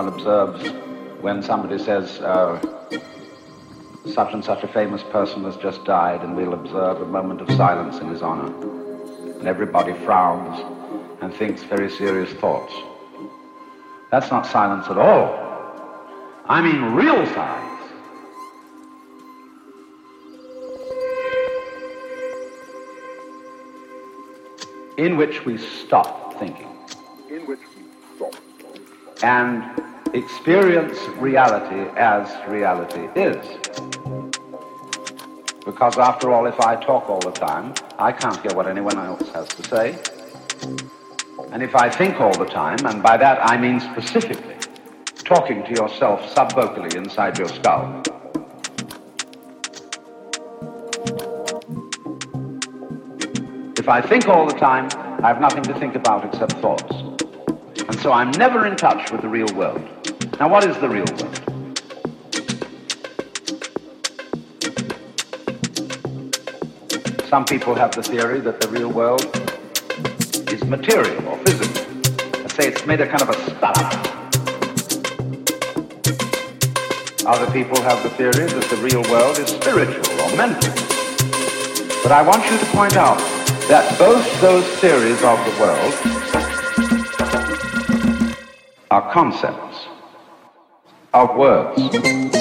one observes when somebody says, uh, such and such a famous person has just died, and we'll observe a moment of silence in his honor. And everybody frowns and thinks very serious thoughts. That's not silence at all. I mean real silence. In which we stop thinking. In which we stop. And experience reality as reality is. Because after all, if I talk all the time, I can't hear what anyone else has to say. And if I think all the time, and by that I mean specifically talking to yourself subvocally inside your skull, if I think all the time, I have nothing to think about except thoughts. And so I'm never in touch with the real world. Now, what is the real world? Some people have the theory that the real world is material or physical. Let's say it's made of kind of a stuff. Other people have the theory that the real world is spiritual or mental. But I want you to point out that both those theories of the world are concepts of words.